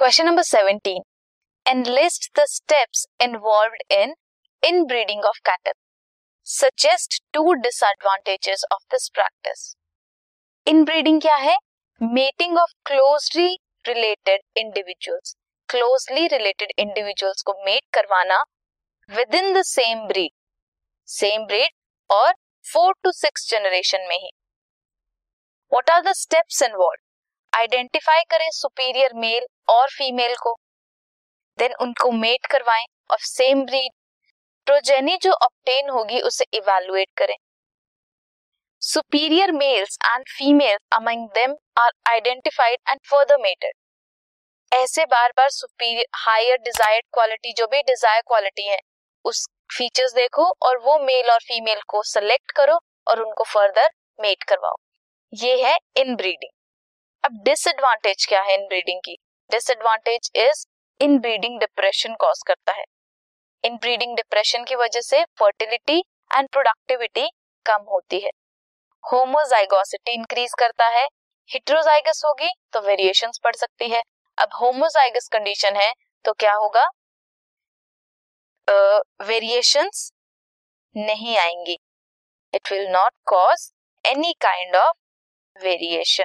Question number seventeen enlist the steps involve in inbreeding of cattle suggest two disadvantages of this practice inbreeding क्या है? Mating of closely related individuals closely related individuals को mate करवाना within the same breed same breed और four to six generation में ही. What are the steps involve identify करें superior male और female को। देन उनको मेट करवाएँ और सेम ब्रीड प्रोजेनी जो ऑप्टेन होगी उसे इवेलुएट करें। Superior males and females among them are identified and further mated ऐसे बार बार सुपीरियर हायर डिजायर्ड क्वालिटी जो भी डिज़ायर क्वालिटी है, उस फीचर्स देखो और वो मेल और फीमेल को सेलेक्ट करो और उनको फर्दर मेट करवाओ। ये है इन ब्रीडिंग अब डिसएडवांटेज क्या है इन ब्रीडिंग की? Disadvantage is inbreeding depression cause करता है। इन ब्रीडिंग डिप्रेशन की वजह से फर्टिलिटी एंड प्रोडक्टिविटी कम होती है। होमोजाइगोसिटी इंक्रीज करता है। हिट्रोजाइगस होगी तो वेरिएशंस पड़ सकती है। अब होमोजाइगस कंडीशन है तो क्या होगा? वेरिएशंस uh, नहीं आएँगी। It will not cause any kind of variation